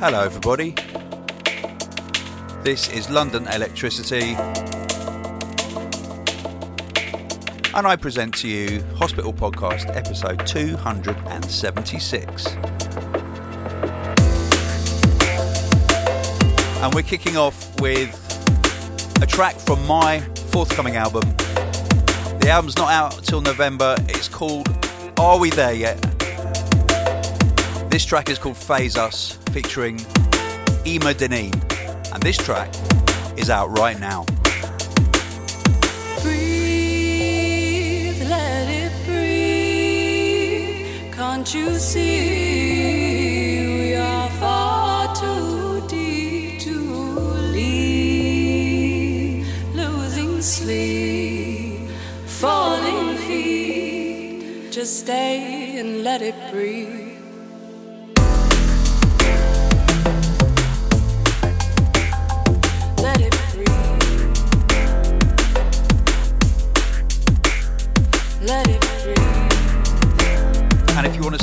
Hello, everybody. This is London Elektricity, and I present to you Hospital Podcast episode 276. And we're kicking off with a track from my forthcoming album. The album's not out till November. It's called Are We There Yet? This track is called Phase Us, featuring Emer Dineen, and this track is out right now. Breathe, let it breathe. Can't you see we are far too deep to leave? Losing sleep, falling feet. Just stay and let it breathe.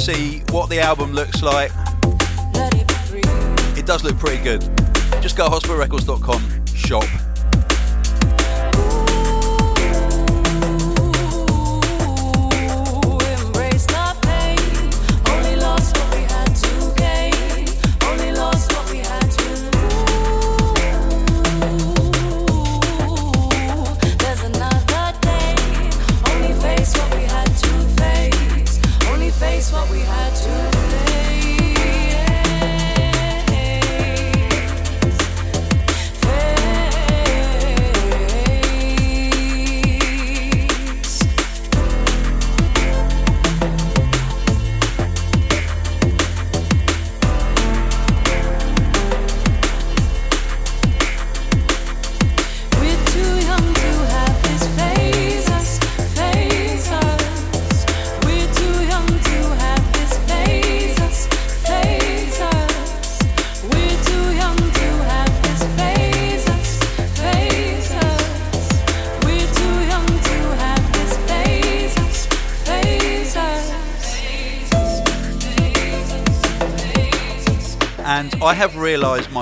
See what the album looks like, it does look pretty good. Just go to hospitalrecords.com, shop.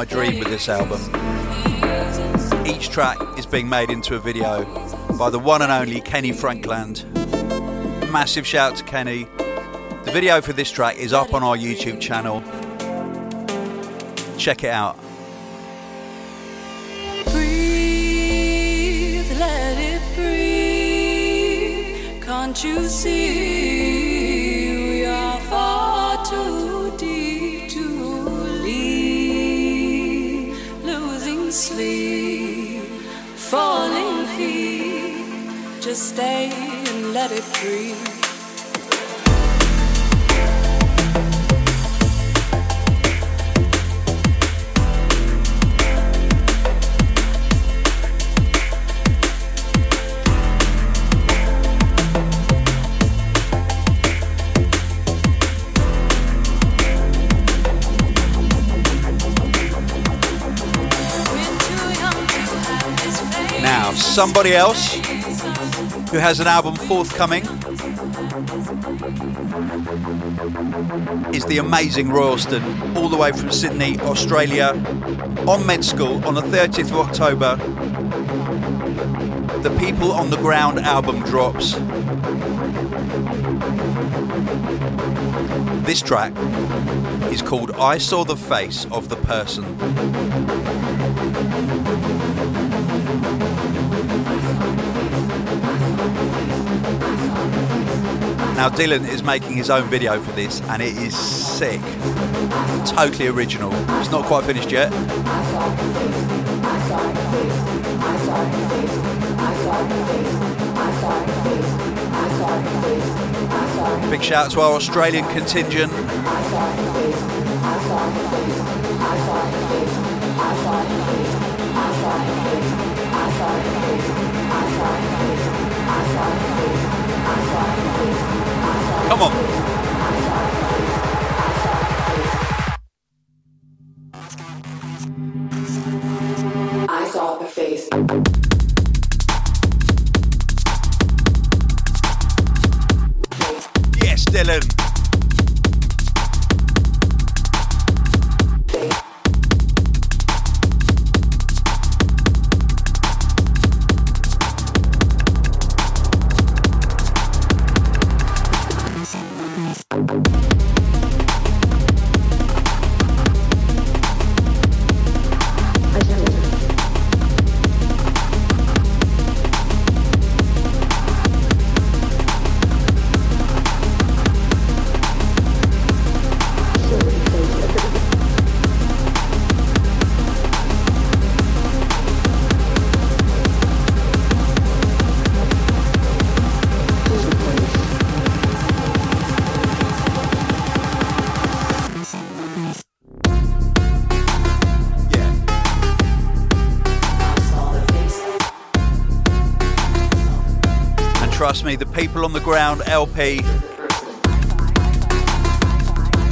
My dream with this album. Each track is being made into a video by the one and only Kenny Frankland. Massive shout to Kenny. The video for this track is up on our YouTube channel. Check it out. Breathe, let it breathe. Can't you see Falling feet. Just stay and let it breathe. Somebody else who has an album forthcoming is the amazing Royalston, all the way from Sydney, Australia, on Med School on the 30th of October. The People on the Ground album drops. This track is called I Saw the Face of the Person. Now, Dylan is making his own video for this, and it is sick. Totally original. It's not quite finished yet. Big shout out to our Australian contingent. Come on. Trust me, the People on the Ground LP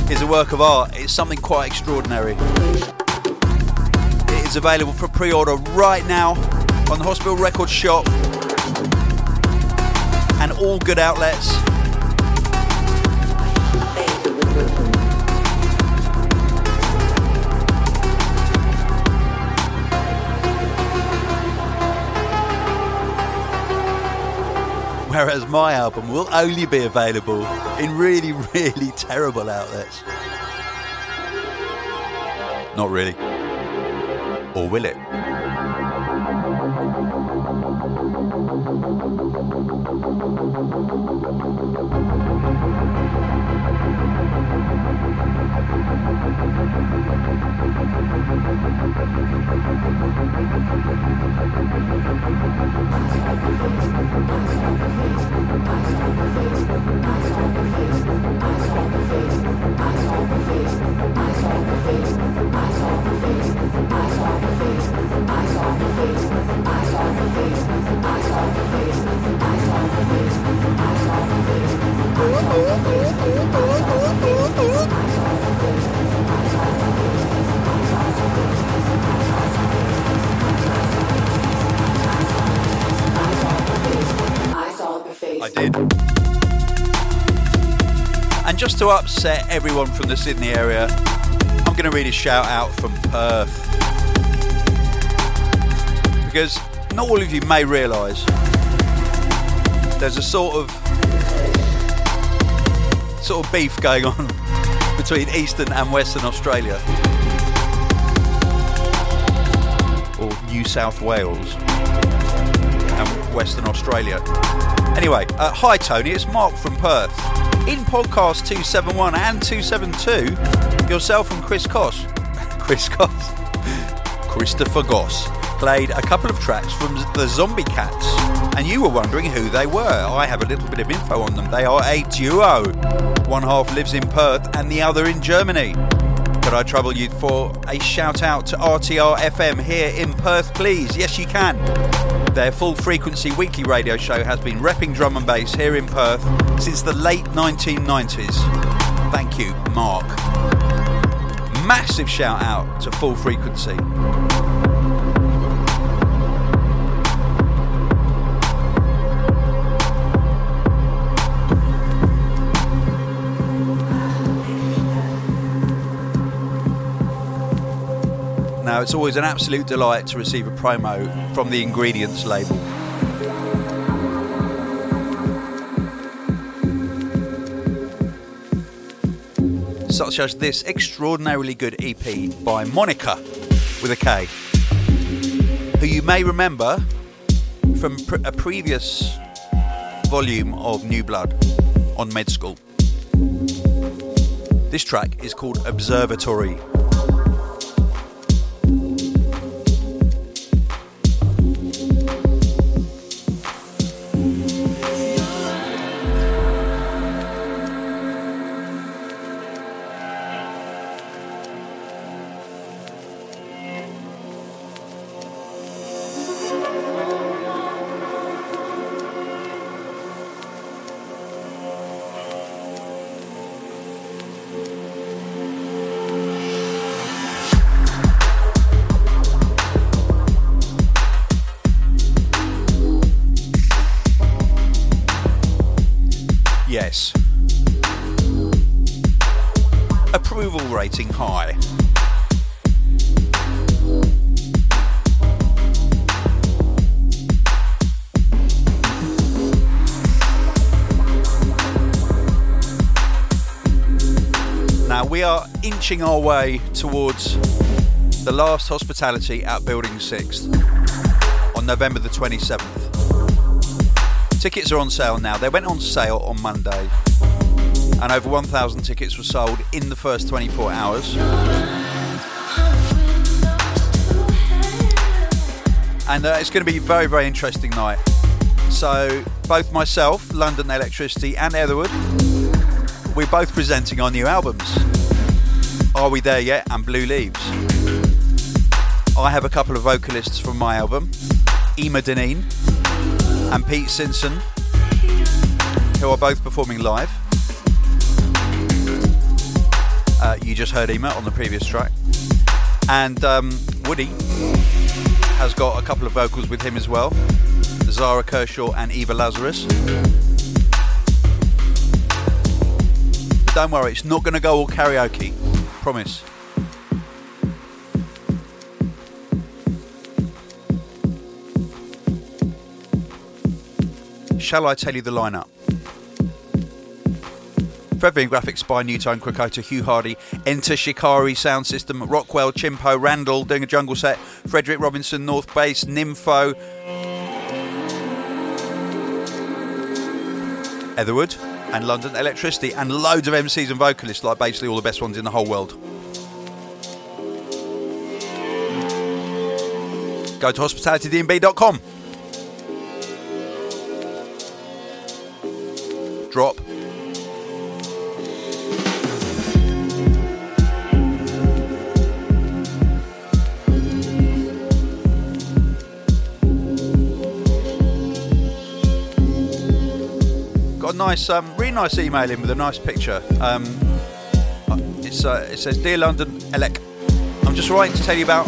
is a work of art. It's something quite extraordinary. It is available for pre order right now on the Hospital Record shop and all good outlets. Whereas my album will only be available in really, really terrible outlets. Not really. Or will it? And just to upset everyone from the Sydney area, I'm going to read a shout out from Perth. Because not all of you may realise there's a sort of sort of beef going on between Eastern and Western Australia. Or New South Wales and Western Australia. Anyway, uh, hi Tony, it's Mark from Perth. In podcast 271 and 272, yourself and Chris Goss, Chris Goss, Christopher Goss, played a couple of tracks from the Zombie Cats, and you were wondering who they were. I have a little bit of info on them. They are a duo. One half lives in Perth and the other in Germany. Could I trouble you for a shout out to RTR FM here in Perth, please? Yes, you can. Their full frequency weekly radio show has been repping drum and bass here in Perth since the late 1990s. Thank you, Mark. Massive shout out to Full Frequency. Now, it's always an absolute delight to receive a promo from the Ingredients label. Such as this extraordinarily good EP by Monica with a K, who you may remember from a previous volume of New Blood on Med School. This track is called Observatory. High. Now we are inching our way towards the last hospitality at Building 6 on November the 27th. Tickets are on sale now. They went on sale on Monday, and over 1,000 tickets were sold in the first 24 hours. And uh, it's going to be a very, very interesting night. So, both myself, London Elektricity, and Etherwood, we're both presenting our new albums. Are We There Yet? and Blue Leaves. I have a couple of vocalists from my album, Emer Dineen and Pete Simpson, who are both performing live. You just heard Emer on the previous track. And um, Woody has got a couple of vocals with him as well Zara Kershaw and Eva Lazarus. But don't worry, it's not going to go all karaoke. Promise. Shall I tell you the lineup? Fred V & Grafix by Nu:Tone, Krakota, Hugh Hardy, Enter Shikari Sound System, Rockwell, Chimpo, Randall doing a jungle set, Frederic Robinson, North Bass, Nympho, Etherwood, and London Elektricity, and loads of MCs and vocalists, like basically all the best ones in the whole world. Go to hospitalitydnb.com. nice, um, really nice email in with a nice picture. Um, it's, uh, it says, Dear London Elec, I'm just writing to tell you about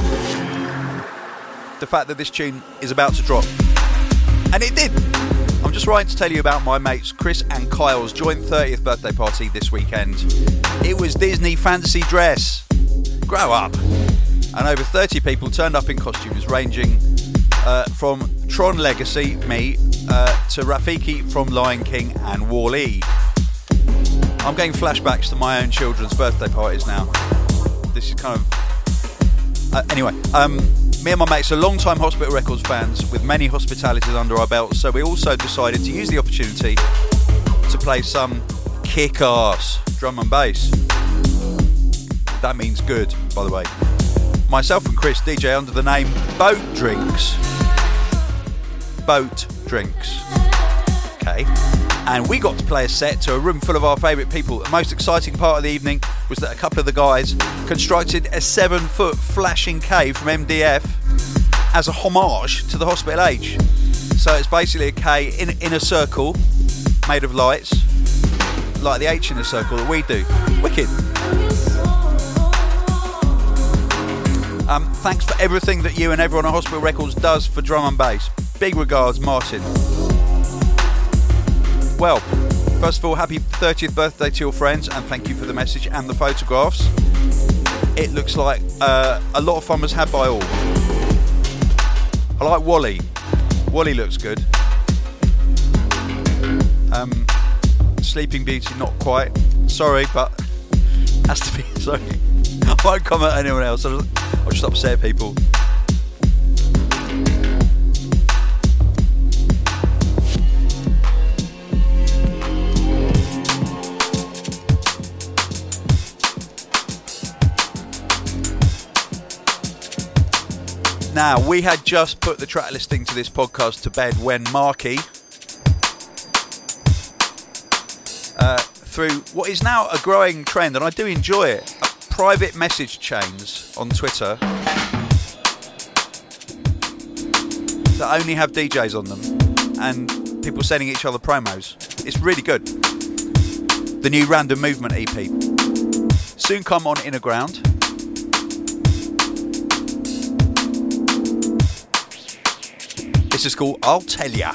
the fact that this tune is about to drop. And it did. I'm just writing to tell you about my mates Chris and Kyle's joint 30th birthday party this weekend. It was Disney fancy dress. Grow up. And over 30 people turned up in costumes ranging uh, from Tron Legacy, me, uh, to Rafiki from Lion King and Wall-E. I'm getting flashbacks to my own children's birthday parties now. This is kind of. Uh, anyway, um, me and my mates are long-time Hospital Records fans with many hospitalities under our belts, so we also decided to use the opportunity to play some kick-ass drum and bass. That means good, by the way. Myself and Chris DJ under the name Boat Drinks. Boat Drinks. Okay. And we got to play a set to a room full of our favourite people. The most exciting part of the evening was that a couple of the guys constructed a seven foot flashing cave from MDF as a homage to the Hospital H. So it's basically a K in, in a circle made of lights, like the H in a circle that we do. Wicked. Um, thanks for everything that you and everyone at Hospital Records does for drum and bass. Big regards, Martin. Well, first of all, happy 30th birthday to your friends, and thank you for the message and the photographs. It looks like uh, a lot of fun was had by all. I like Wally. Wally looks good. Um, Sleeping Beauty, not quite. Sorry, but has to be. Sorry. I won't comment on anyone else. I'll just, I'll just upset people. Now, we had just put the track listing to this podcast to bed when Marky, uh, through what is now a growing trend, and I do enjoy it, private message chains on Twitter that only have DJs on them and people sending each other promos. It's really good. The new Random Movement EP. Soon come on Innerground. This is called I'll Tell Ya.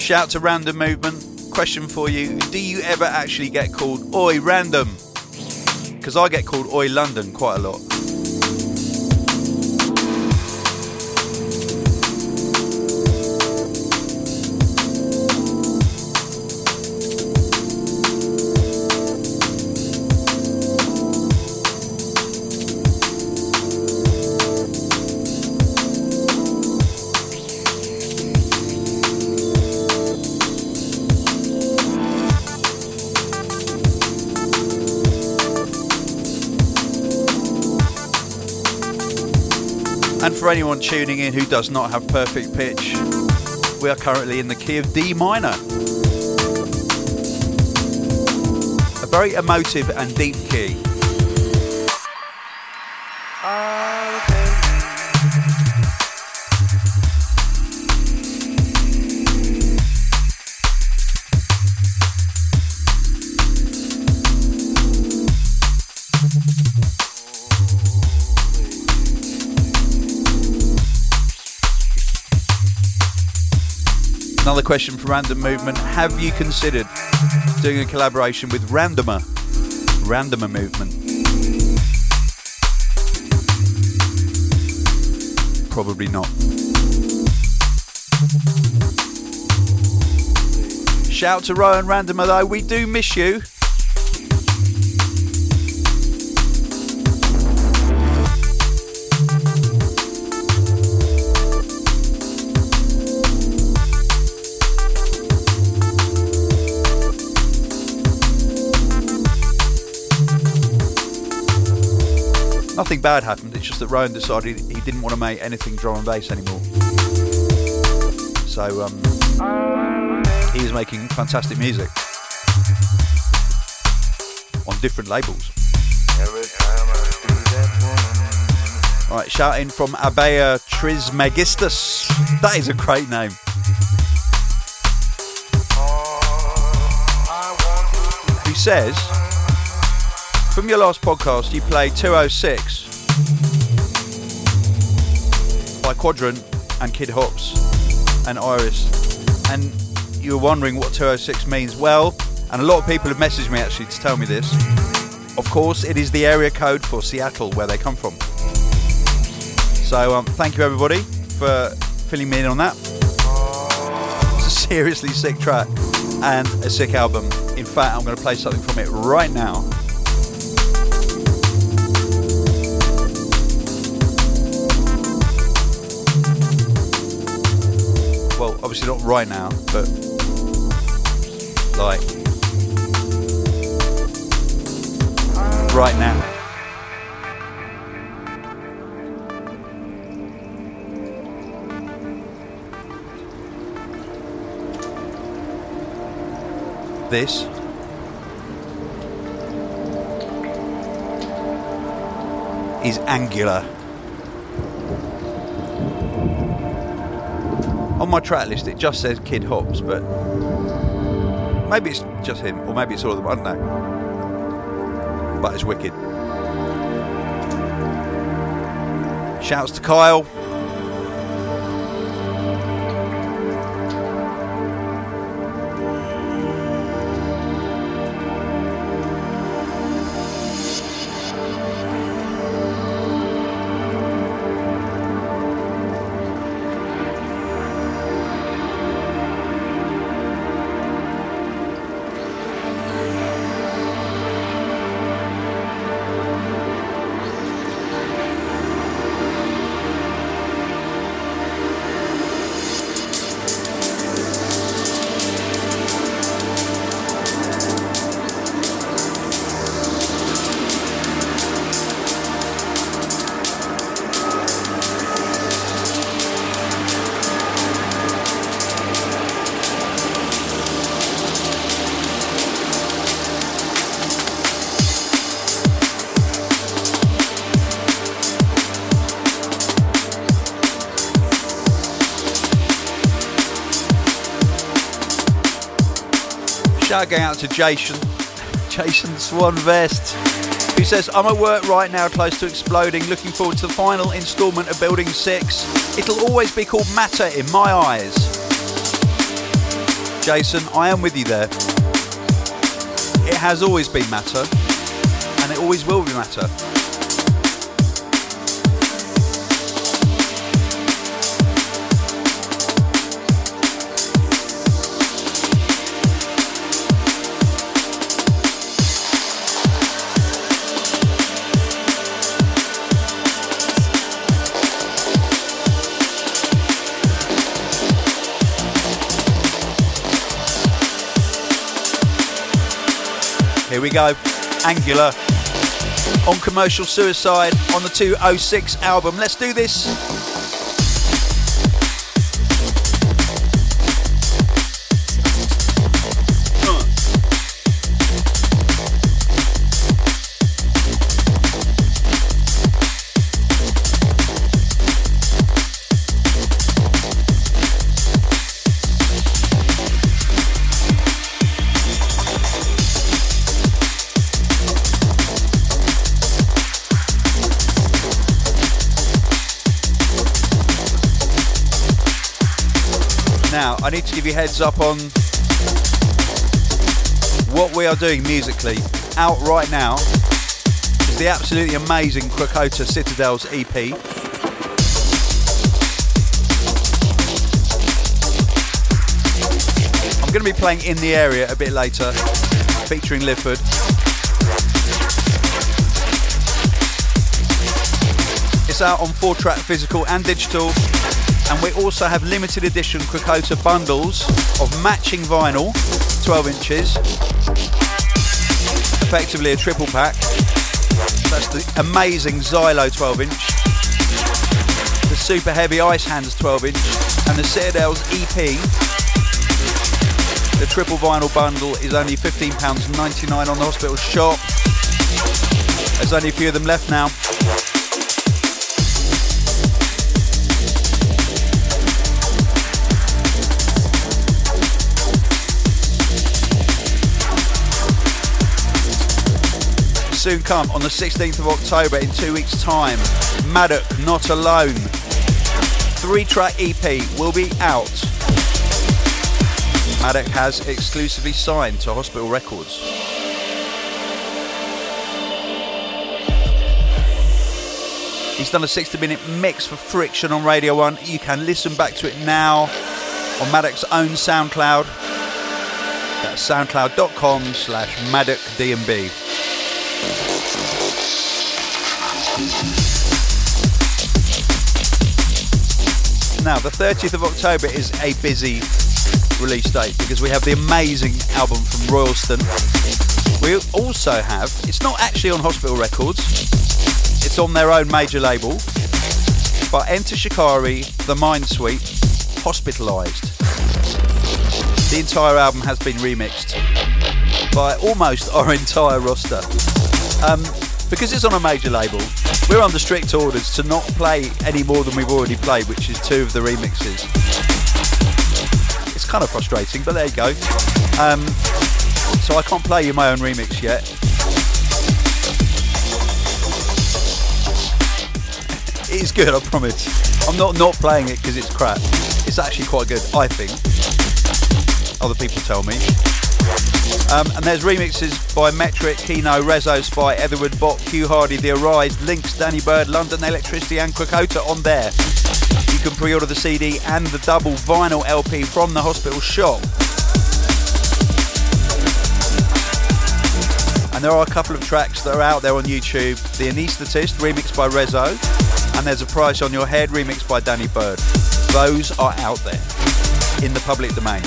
Shout to Random Movement. Question for you Do you ever actually get called Oi Random? Because I get called Oi London quite a lot. For anyone tuning in who does not have perfect pitch, we are currently in the key of D minor. A very emotive and deep key. Another question for Random Movement. Have you considered doing a collaboration with Randomer? Randomer Movement. Probably not. Shout to Rowan Randomer though, we do miss you. Nothing bad happened, it's just that Rowan decided he didn't want to make anything drum and bass anymore. So um, he was making fantastic music on different labels. Right, shouting from Abea Trismegistus. That is a great name. Who says, from your last podcast, you played 206 by Quadrant and Kid Hops and Iris. And you were wondering what 206 means. Well, and a lot of people have messaged me actually to tell me this. Of course, it is the area code for Seattle where they come from. So um, thank you everybody for filling me in on that. It's a seriously sick track and a sick album. In fact, I'm going to play something from it right now. Obviously not right now, but like right now. This is angular. On my track list, it just says Kid Hops, but maybe it's just him, or maybe it's all of them. I don't know. But it's wicked. Shouts to Kyle. Shout going out to Jason, Jason Swan Vest, who says, I'm at work right now, close to exploding. Looking forward to the final instalment of Building 6. It'll always be called Matter in my eyes. Jason, I am with you there. It has always been Matter, and it always will be Matter. We go. Angular on Commercial Suicide on the 206 album. Let's do this. To give you heads up on what we are doing musically. Out right now is the absolutely amazing Krakota Citadels EP. I'm going to be playing in the area a bit later, featuring Lifford. It's out on four track physical and digital. And we also have limited edition Krakota bundles of matching vinyl, 12 inches. Effectively a triple pack. That's the amazing Xylo 12 inch, the super heavy Ice Hands 12 inch, and the Citadels EP. The triple vinyl bundle is only £15.99 on the hospital shop. There's only a few of them left now. Soon come on the 16th of October in two weeks' time. Maduk, Not Alone. Three track EP will be out. Maduk has exclusively signed to Hospital Records. He's done a 60 minute mix for Friction on Radio 1. You can listen back to it now on Maduk's own SoundCloud. That's soundcloud.com slash MadukDNB. Now, the 30th of October is a busy release date because we have the amazing album from Royalston. We also have, it's not actually on Hospital Records, it's on their own major label, but Enter Shikari, The Mindsweep, Hospitalised. The entire album has been remixed by almost our entire roster. Um, because it's on a major label, we're under strict orders to not play any more than we've already played, which is two of the remixes. It's kind of frustrating, but there you go. Um, so I can't play you my own remix yet. It is good, I promise. I'm not not playing it because it's crap. It's actually quite good, I think. Other people tell me. Um, and there's remixes by Metrik, Keeno, Reso, S.P.Y, Etherwood, Bot, Hugh Hardy, The Arise, Lynx, Danny Byrd, London Elektricity, and Krakota on there. You can pre order the CD and the double vinyl LP from the hospital shop. And there are a couple of tracks that are out there on YouTube. The Anesthetist, remixed by Reso, and there's a Price on Your Head, remixed by Danny Byrd. Those are out there in the public domain.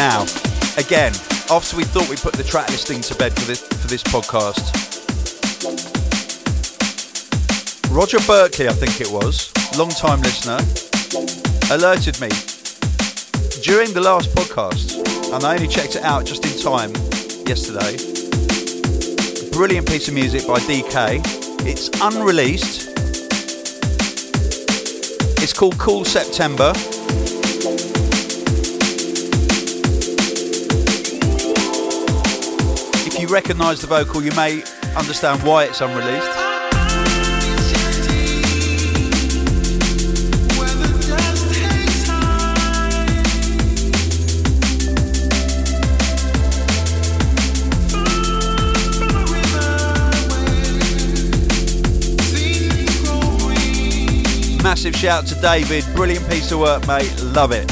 Now, again, after we thought we put the track listing to bed for this for this podcast, Roger Berkeley, I think it was, long-time listener, alerted me during the last podcast, and I only checked it out just in time yesterday. Brilliant piece of music by DK. It's unreleased. It's called Cool September. Recognise the vocal, you may understand why it's unreleased. Massive shout to David. Brilliant piece of work, mate. Love it.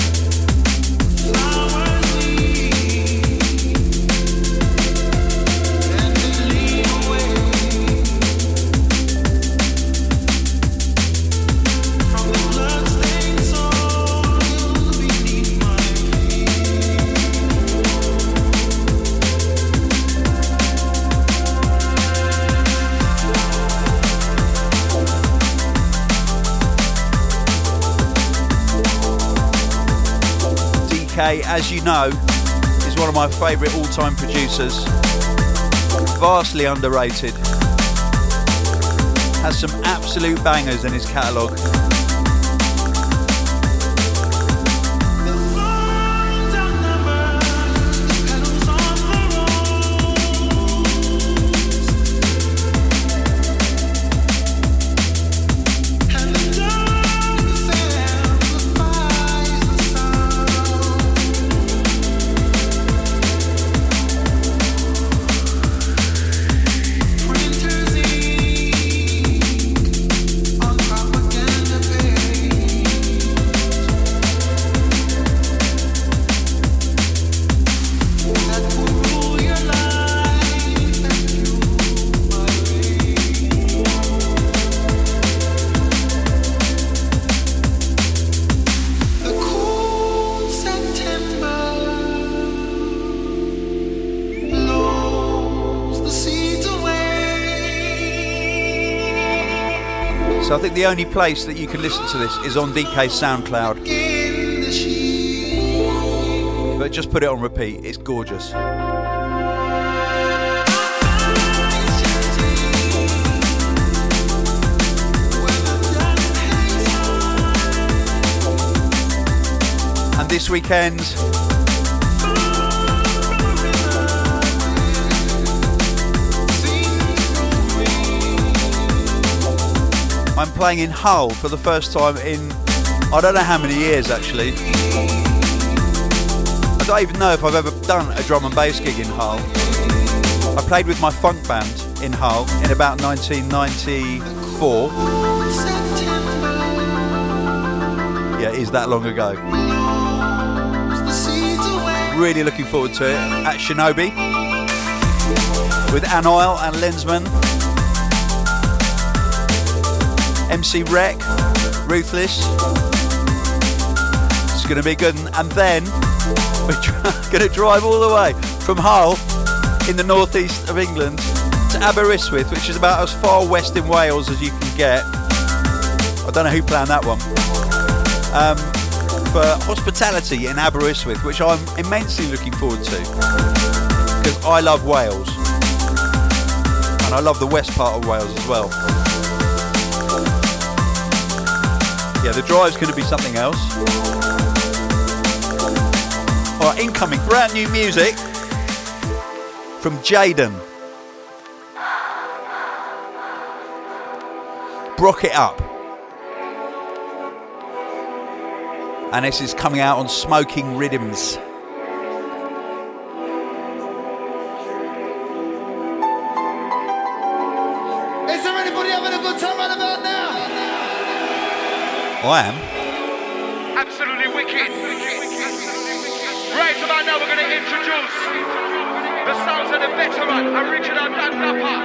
As you know, is one of my favourite all time producers. Vastly underrated. Has some absolute bangers in his catalogue. So I think the only place that you can listen to this is on DK's SoundCloud. But just put it on repeat, it's gorgeous. And this weekend, I'm playing in Hull for the first time in I don't know how many years actually. I don't even know if I've ever done a drum and bass gig in Hull. I played with my funk band in Hull in about 1994. Yeah, it is that long ago. Really looking forward to it at Shinobi with Anile and Lensman. MC Rec, Ruthless. It's going to be good. And then we're going to drive all the way from Hull in the northeast of England to Aberystwyth, which is about as far west in Wales as you can get. I don't know who planned that one. Um, for hospitality in Aberystwyth, which I'm immensely looking forward to because I love Wales and I love the west part of Wales as well. Yeah, the drive's going to be something else. All right, incoming brand new music from Jaden. Brock it up. And this is coming out on Smoking Rhythms. Is there anybody having a good time right about now? I am. Absolutely wicked. Right about now, we're going to introduce the sounds of the veteran, original Dan Napper.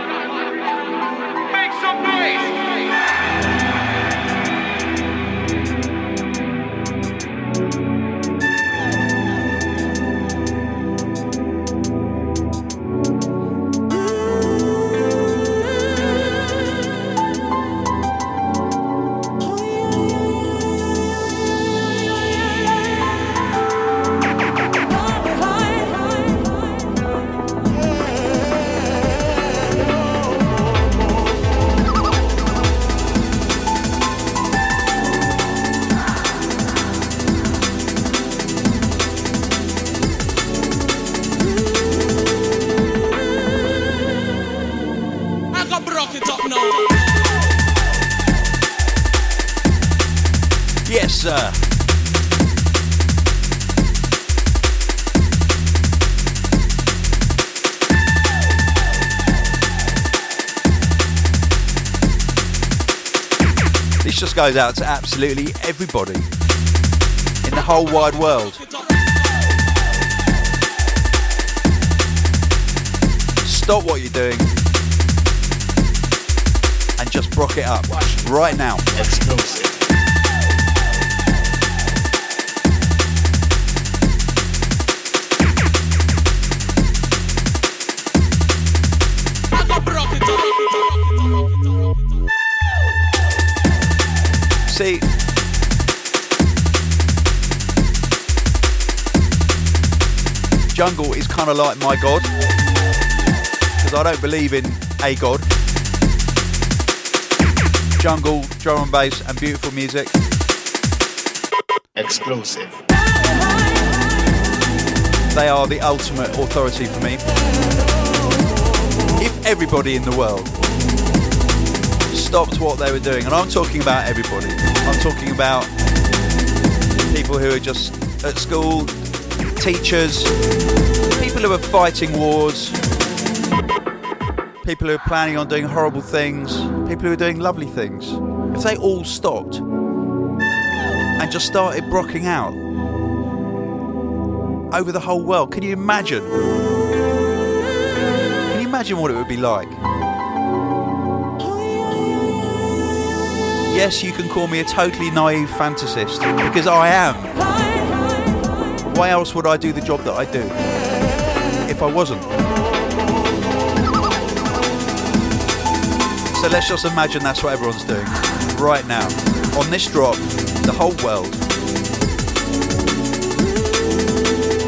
Make some noise. Goes out to absolutely everybody in the whole wide world. Stop what you're doing and just brock it up right now. Explosive. I jungle is kind of like my god because I don't believe in a god. Jungle, drum and bass, and beautiful music. Explosive. They are the ultimate authority for me. If everybody in the world stopped what they were doing, and I'm talking about everybody, I'm talking about people who are just at school, teachers, people who are fighting wars, people who are planning on doing horrible things, people who are doing lovely things. If they all stopped and just started brocking out over the whole world. Can you imagine? Can you imagine what it would be like? Yes, you can call me a totally naive fantasist because I am. Why else would I do the job that I do if I wasn't? So let's just imagine that's what everyone's doing. right now. On this drop, the whole world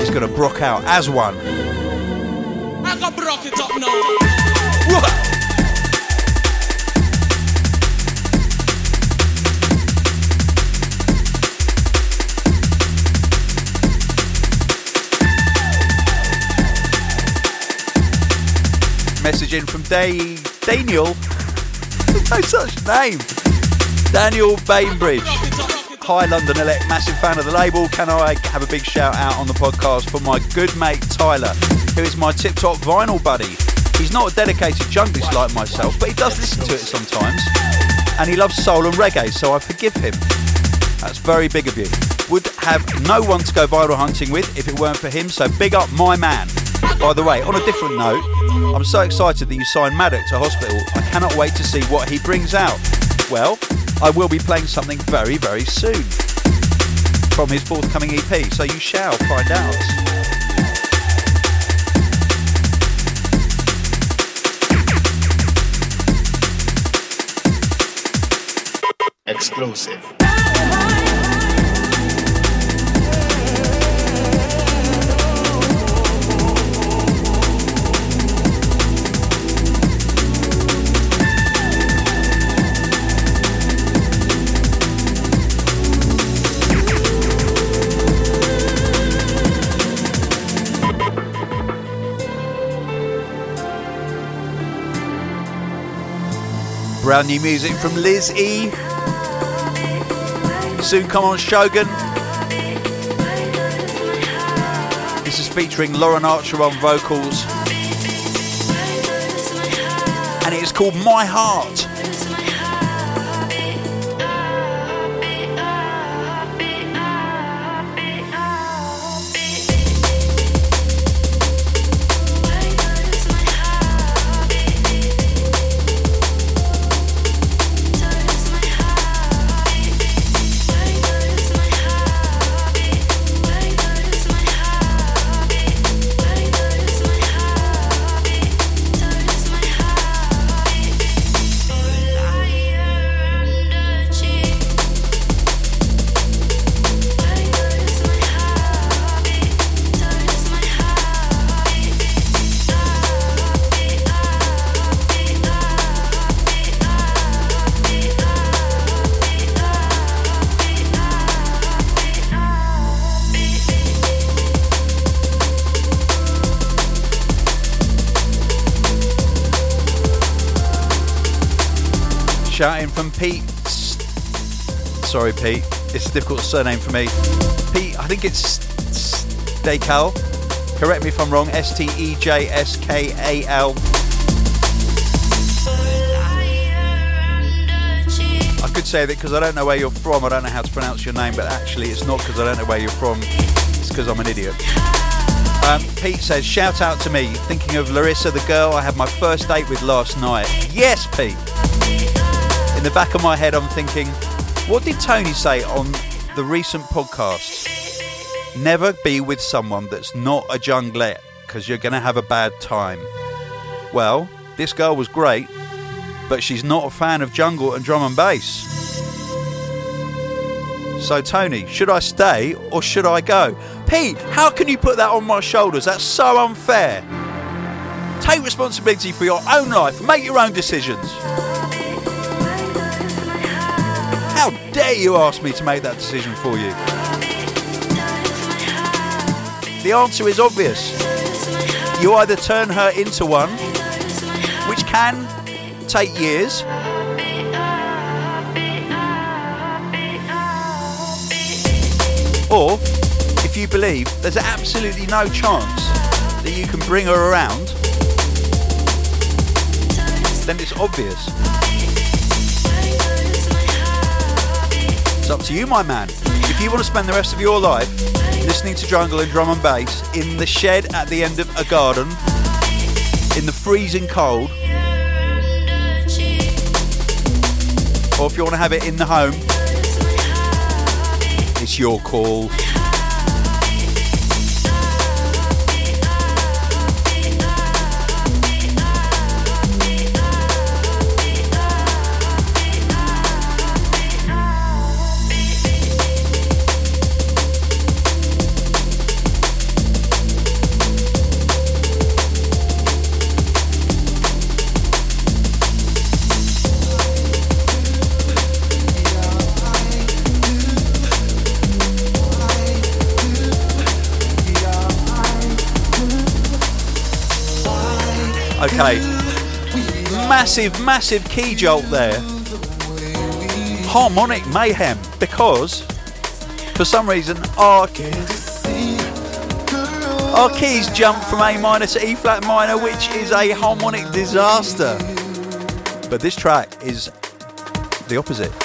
is going to brock out as one. Message in from Da- Daniel. no such name. Daniel Bainbridge. Hi London Elect, massive fan of the label. Can I have a big shout out on the podcast for my good mate Tyler, who is my tip top vinyl buddy? He's not a dedicated junglist like myself, but he does listen to it sometimes. And he loves soul and reggae, so I forgive him. That's very big of you. Would have no one to go viral hunting with if it weren't for him, so big up my man. By the way, on a different note, I'm so excited that you signed Maduk to hospital. I cannot wait to see what he brings out. Well, I will be playing something very, very soon from his forthcoming EP, so you shall find out. Exclusive. Brand new music from Liz E. Soon come on Shogun. This is featuring Lauren Archer on vocals, and it is called My Heart. Shouting from Pete. Sorry, Pete. It's a difficult surname for me. Pete, I think it's Stejkal. Correct me if I'm wrong. S T E J S K A L. I could say that because I don't know where you're from, I don't know how to pronounce your name, but actually it's not because I don't know where you're from, it's because I'm an idiot. Um, Pete says, shout out to me, thinking of Larissa, the girl I had my first date with last night. Yes, Pete. In the back of my head, I'm thinking, what did Tony say on the recent podcast? Never be with someone that's not a junglist, because you're going to have a bad time. Well, this girl was great, but she's not a fan of jungle and drum and bass. So, Tony, should I stay or should I go? Pete, how can you put that on my shoulders? That's so unfair. Take responsibility for your own life, make your own decisions. Dare you ask me to make that decision for you? The answer is obvious. You either turn her into one, which can take years, or if you believe there's absolutely no chance that you can bring her around, then it's obvious. It's up to you, my man. If you want to spend the rest of your life listening to jungle and drum and bass in the shed at the end of a garden, in the freezing cold, or if you want to have it in the home, it's your call. Okay. Massive, massive key jolt there. Harmonic mayhem because for some reason our our keys jump from A minor to E flat minor, which is a harmonic disaster. But this track is the opposite.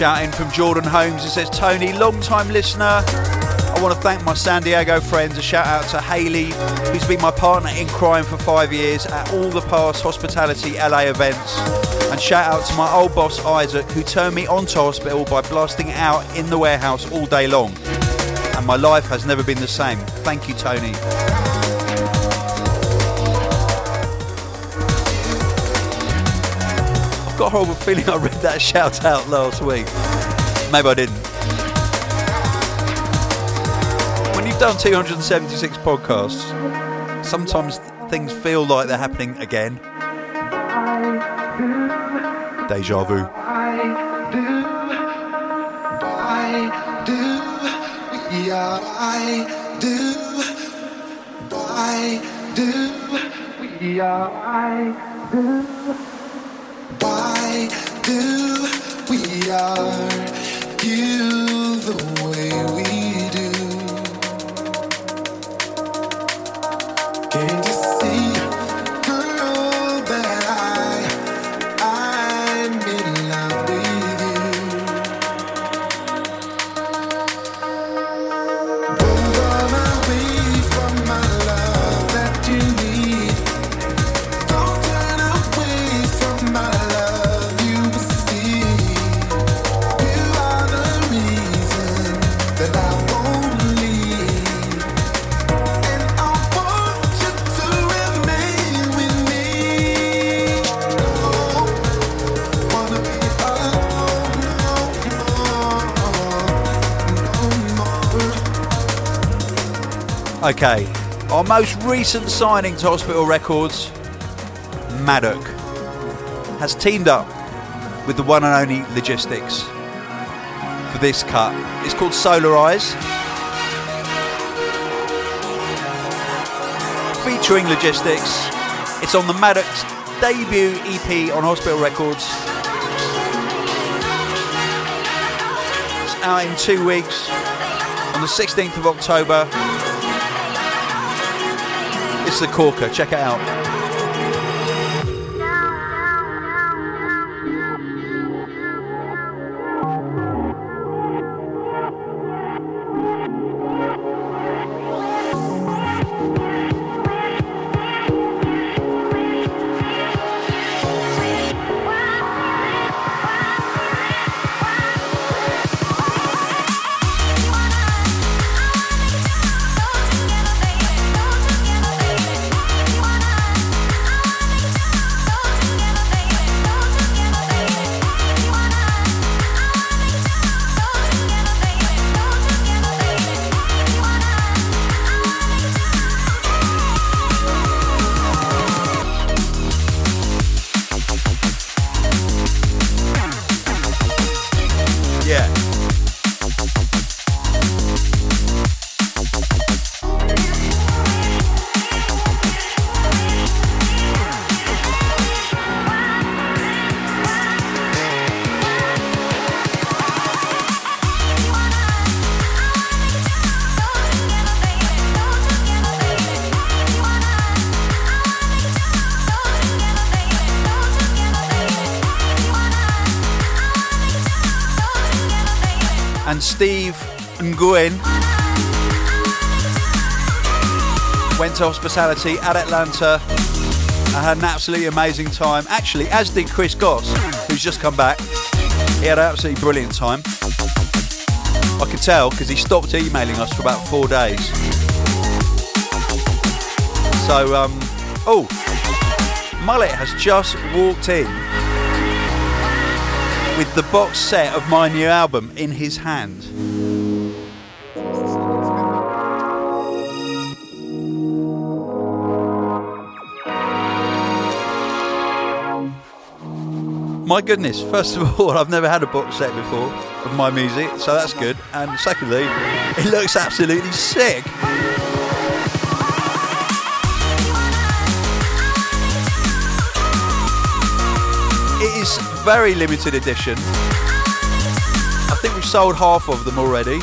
Shouting from Jordan Holmes, it says, Tony, long time listener. I want to thank my San Diego friends. A shout out to Haley, who's been my partner in crime for five years at all the past hospitality LA events. And shout out to my old boss Isaac, who turned me onto hospital by blasting out in the warehouse all day long. And my life has never been the same. Thank you, Tony. Got a horrible feeling I read that shout out last week. Maybe I didn't. When you've done 276 podcasts, sometimes things feel like they're happening again. Deja vu. I do, we Okay, our most recent signing to Hospital Records, Maduk, has teamed up with the one and only Logistics for this cut. It's called Solar Eyes. Featuring Logistics. It's on the Maduk's debut EP on Hospital Records. It's out in two weeks on the 16th of October. Corker. Check it out. And Steve Nguyen went to hospitality at Atlanta. I had an absolutely amazing time. Actually, as did Chris Goss, who's just come back. He had an absolutely brilliant time. I could tell because he stopped emailing us for about four days. So, um, oh, Mullet has just walked in with the box set of my new album in his hand. My goodness, first of all, I've never had a box set before of my music, so that's good. And secondly, it looks absolutely sick. Very limited edition. I think we've sold half of them already.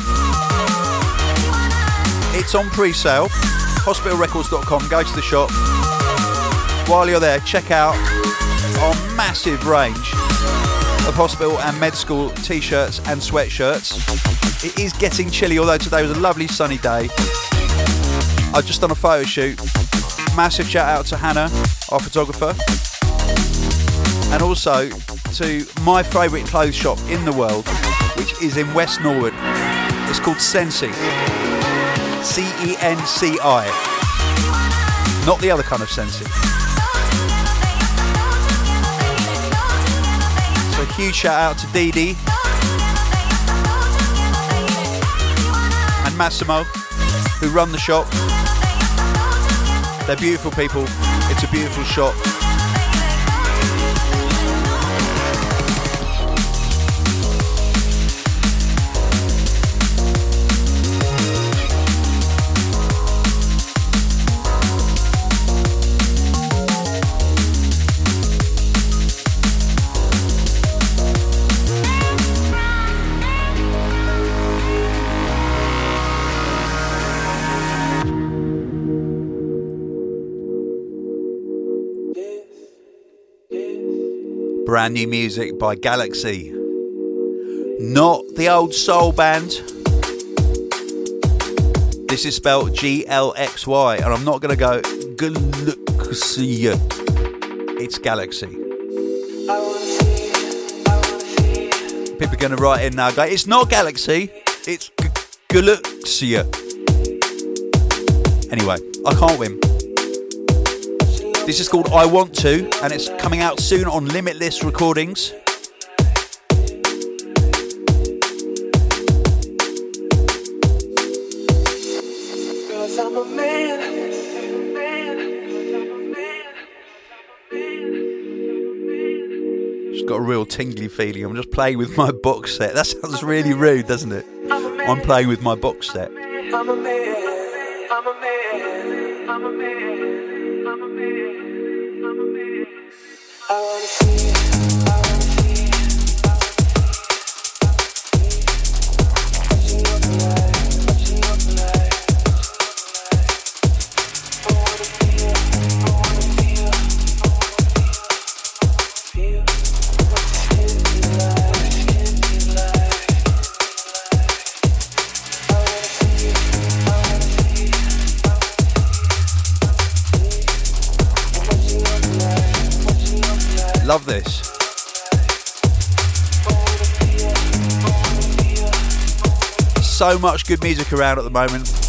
It's on pre-sale. Hospitalrecords.com. Go to the shop. While you're there, check out our massive range of hospital and med school t-shirts and sweatshirts. It is getting chilly, although today was a lovely sunny day. I've just done a photo shoot. Massive shout out to Hannah, our photographer and also to my favourite clothes shop in the world, which is in West Norwood. It's called Cenci. C E N C I. Not the other kind of Sensi. So a huge shout out to Dee Dee and Massimo, who run the shop. They're beautiful people. It's a beautiful shop. Brand new music by Galaxy. Not the old soul band. This is spelled G L X Y, and I'm not going to go Galaxy. It's Galaxy. People are going to write in now, go, it's not Galaxy, it's Galaxy. Anyway, I can't win. This is called I Want To, and it's coming out soon on Limitless Recordings. Cause I'm a man. man, I'm a man. Just got a real tingly feeling. I'm just playing with my box set. That sounds really rude, doesn't it? I'm playing with my box set. I wanna see Love this. So much good music around at the moment.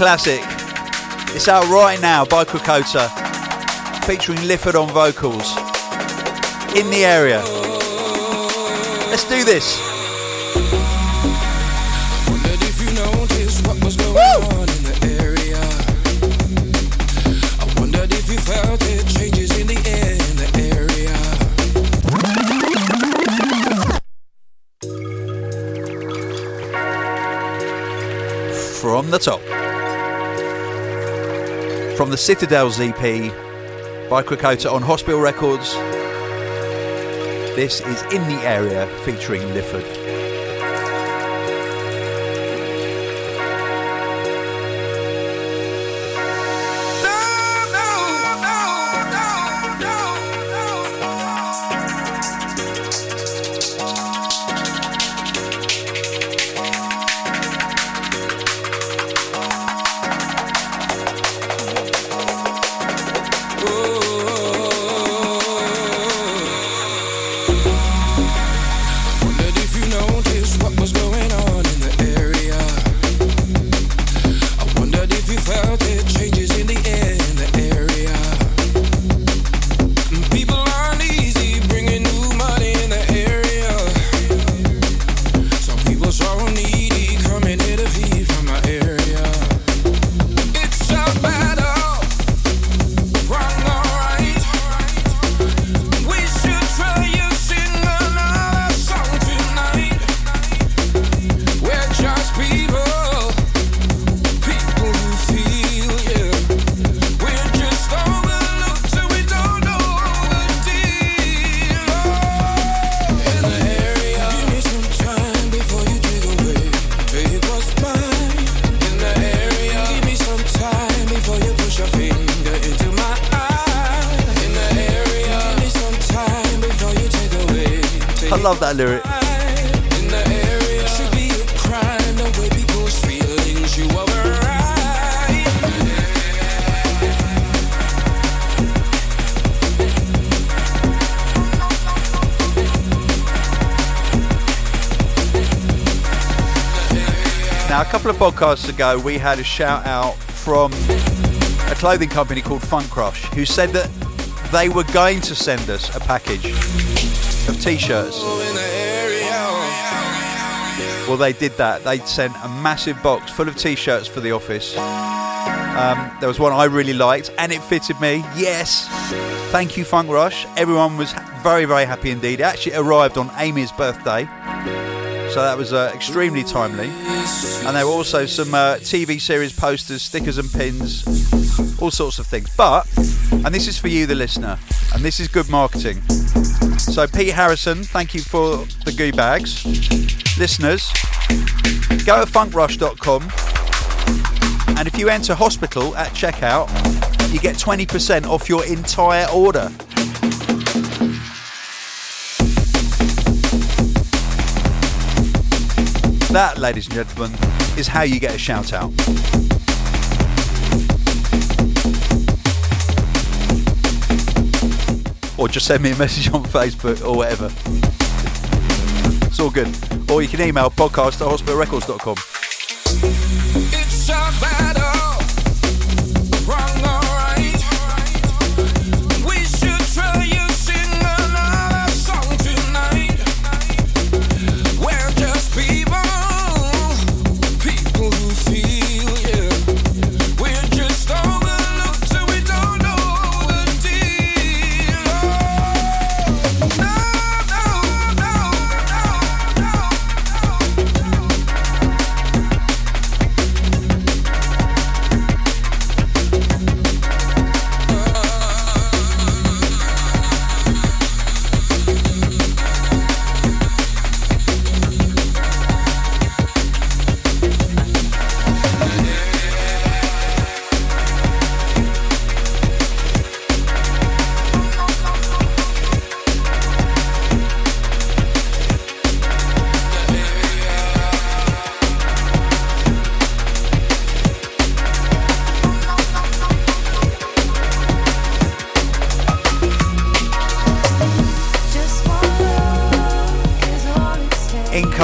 Classic. It's out right now by Krakota, featuring Lifford on vocals. In the area. Let's do this. From the top. From the Citadel's EP by Krakota on Hospital Records. This is In the Area featuring Lifford. Podcasts ago, we had a shout out from a clothing company called Funk Crush who said that they were going to send us a package of t shirts. In the area, Well, they did that. They sent a massive box full of t shirts for the office. Um, there was one I really liked and it fitted me. Yes. Thank you, Funk Rush. Everyone was very, very happy indeed. It actually arrived on Amy's birthday. So that was uh, extremely timely. And there were also some uh, TV series posters, stickers, and pins, all sorts of things. But, and this is for you, the listener, and this is good marketing. So, Pete Harrison, thank you for the goo bags. Listeners, go to funkrush.com, and if you enter hospital at checkout, you get 20% off your entire order. That, ladies and gentlemen, is how you get a shout out. Or just send me a message on Facebook or whatever. It's all good. Or you can email podcast at hospitalrecords.com. it's a battle,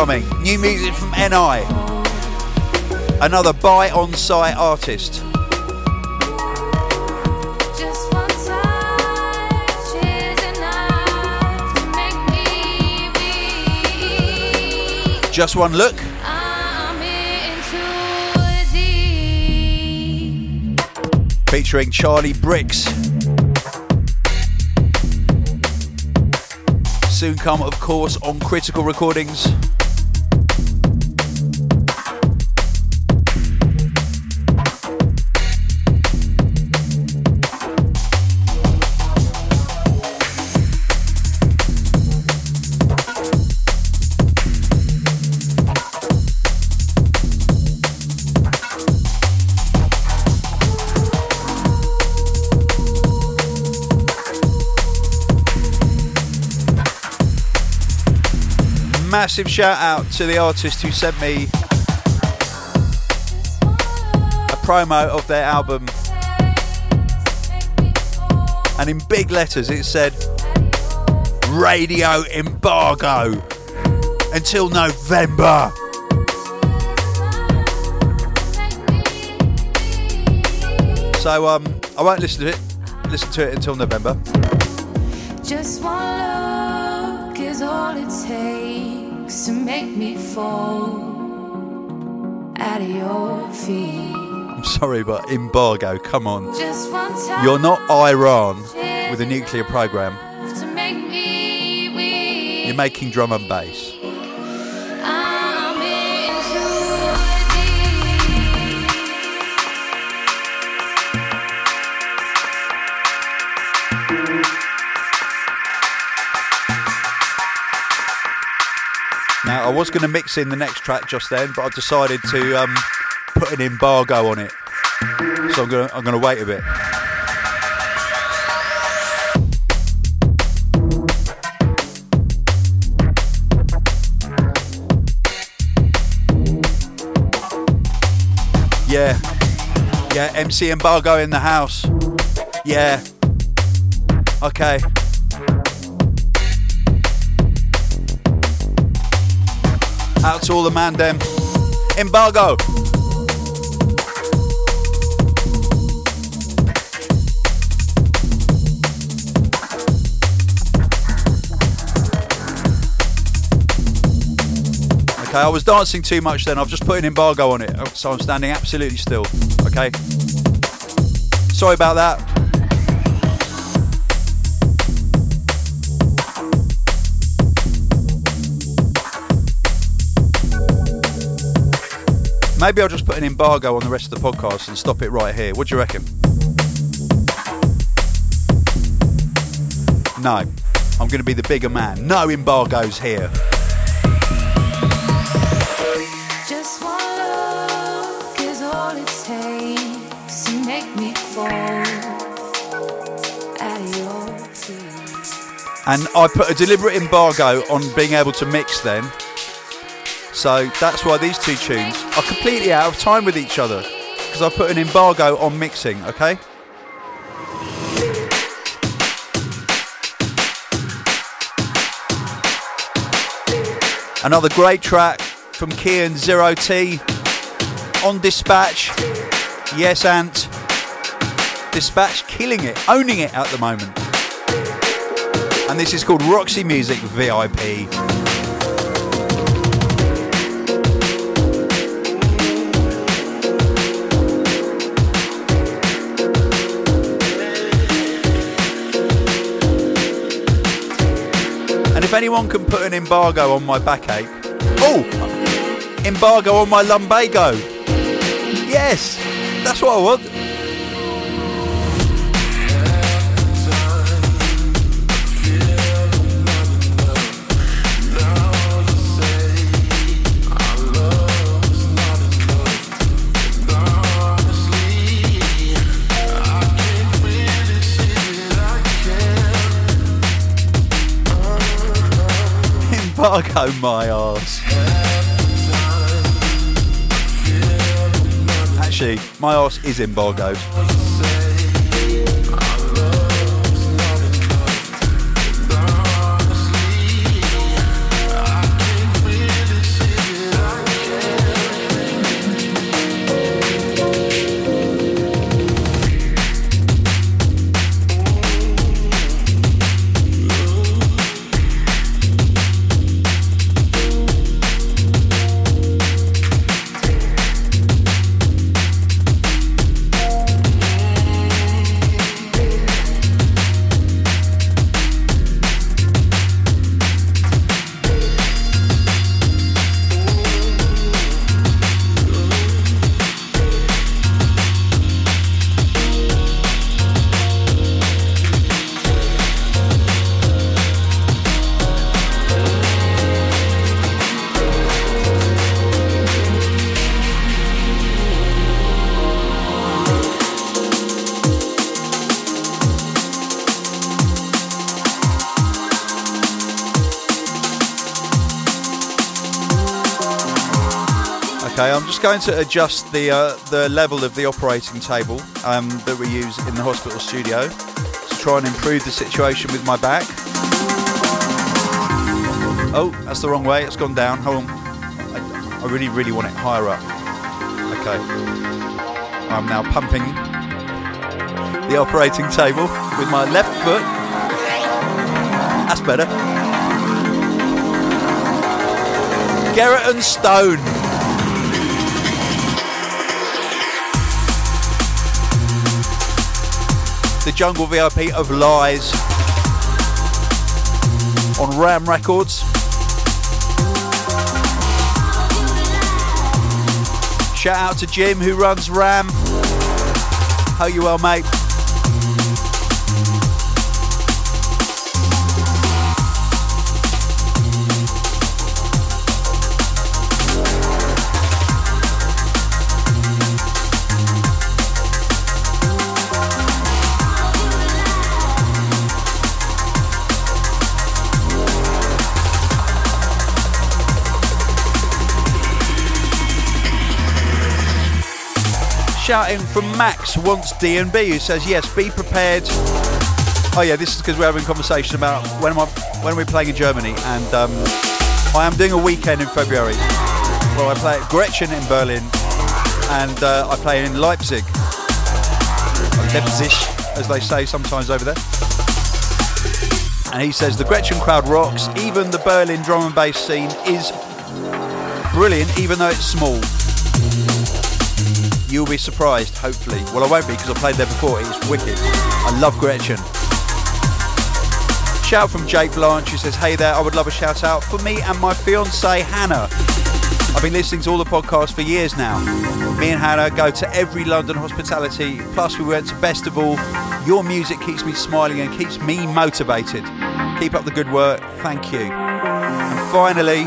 one look is all it takes. Incoming. New music from NI. Another buy on site artist. Just one touch is enough to make me weak. Just one look. I'm in too deep. featuring Charlie Bricks. Soon come, of course, on Critical Recordings. Massive shout out to the artist who sent me a promo of their album, and in big letters it said Radio Embargo until November. So um, I won't listen to it. Listen to it until November. Fall at your feet. I'm sorry, but embargo. Come on. Just one touch You're not Iran with a nuclear program. to make me weak. You're making drum and bass. Was going to mix in the next track just then, but I've decided to um, put an embargo on it. So I'm going to I'm going to wait a bit. Yeah. Yeah, MC embargo in the house. Yeah. Okay. To all the man dem. Embargo. Okay, I was dancing too much then. I've just put an embargo on it, so I'm standing absolutely still. Okay. Sorry about that. Maybe I'll just put an embargo on the rest of the podcast and stop it right here. What do you reckon? No. I'm going to be the bigger man. No embargoes here. Just one look is all it takes to make me fall at your feet. And I put a deliberate embargo on being able to mix then. So that's why these two tunes are completely out of time with each other. Because I put an embargo on mixing, okay? Another great track from Kian Zero T on Dispatch. Yes, Ant. Dispatch killing it, owning it at the moment. And this is called Roxy Music VIP. Anyone can put an embargo on my backache, oh, embargo on my lumbago. Yes, that's what I want. Embargo my arse. Actually, my arse is embargoed. Going to adjust the uh, the level of the operating table um, that we use in the hospital studio to try and improve the situation with my back. Oh, that's the wrong way. It's gone down. Hold on. I, I really, really want it higher up. Okay. I'm now pumping the operating table with my left foot. That's better. Gerra and Stone. The Jungle VIP of Lies on Ram Records. Shout out to Jim who runs Ram. How you well, mate. Shouting from Max wants D&B who says yes, be prepared. Oh yeah, this is because we're having a conversation about when am I when are we playing in Germany and um, I am doing a weekend in February. Well, I play at Gretchen in Berlin and uh, I play in Leipzig, Leipzig as they say sometimes over there. And he says the Gretchen crowd rocks. Even the Berlin drum and bass scene is brilliant, even though it's small. You'll be surprised, hopefully. Well, I won't be because I played there before. It's wicked. I love Gretchen. Shout from Jake Blanche who says, Hey there, I would love a shout out for me and my fiance Hannah. I've been listening to all the podcasts for years now. Me and Hannah go to every London hospitality, plus we went to Bestival. Your music keeps me smiling and keeps me motivated. Keep up the good work, thank you. And finally,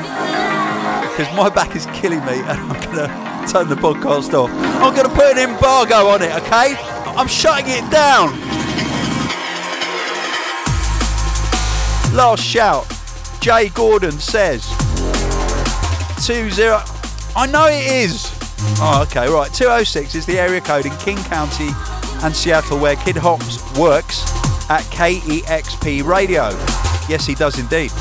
because my back is killing me and I'm going to turn the podcast off, I'm going to put an embargo on it, okay? I'm shutting it down. Last shout. Jay Gordon says 20. I know it is. Oh, okay, right. 206 is the area code in King County and Seattle where Kid Hops works at KEXP Radio. Yes, he does indeed.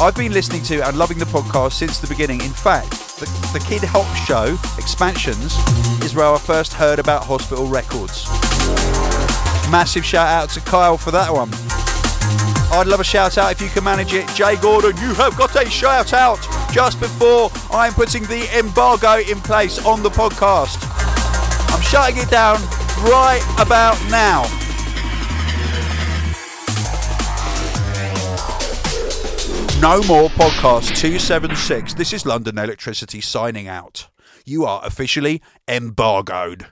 I've been listening to and loving the podcast since the beginning. In fact, the, the Kid Hop Show, Expansions, is where I first heard about Hospital Records. Massive shout out to Kyle for that one. I'd love a shout out if you can manage it. Jay Gordon, you have got a shout out just before I'm putting the embargo in place on the podcast. I'm shutting it down right about now. No more podcast 276. This is London Elektricity signing out. You are officially embargoed.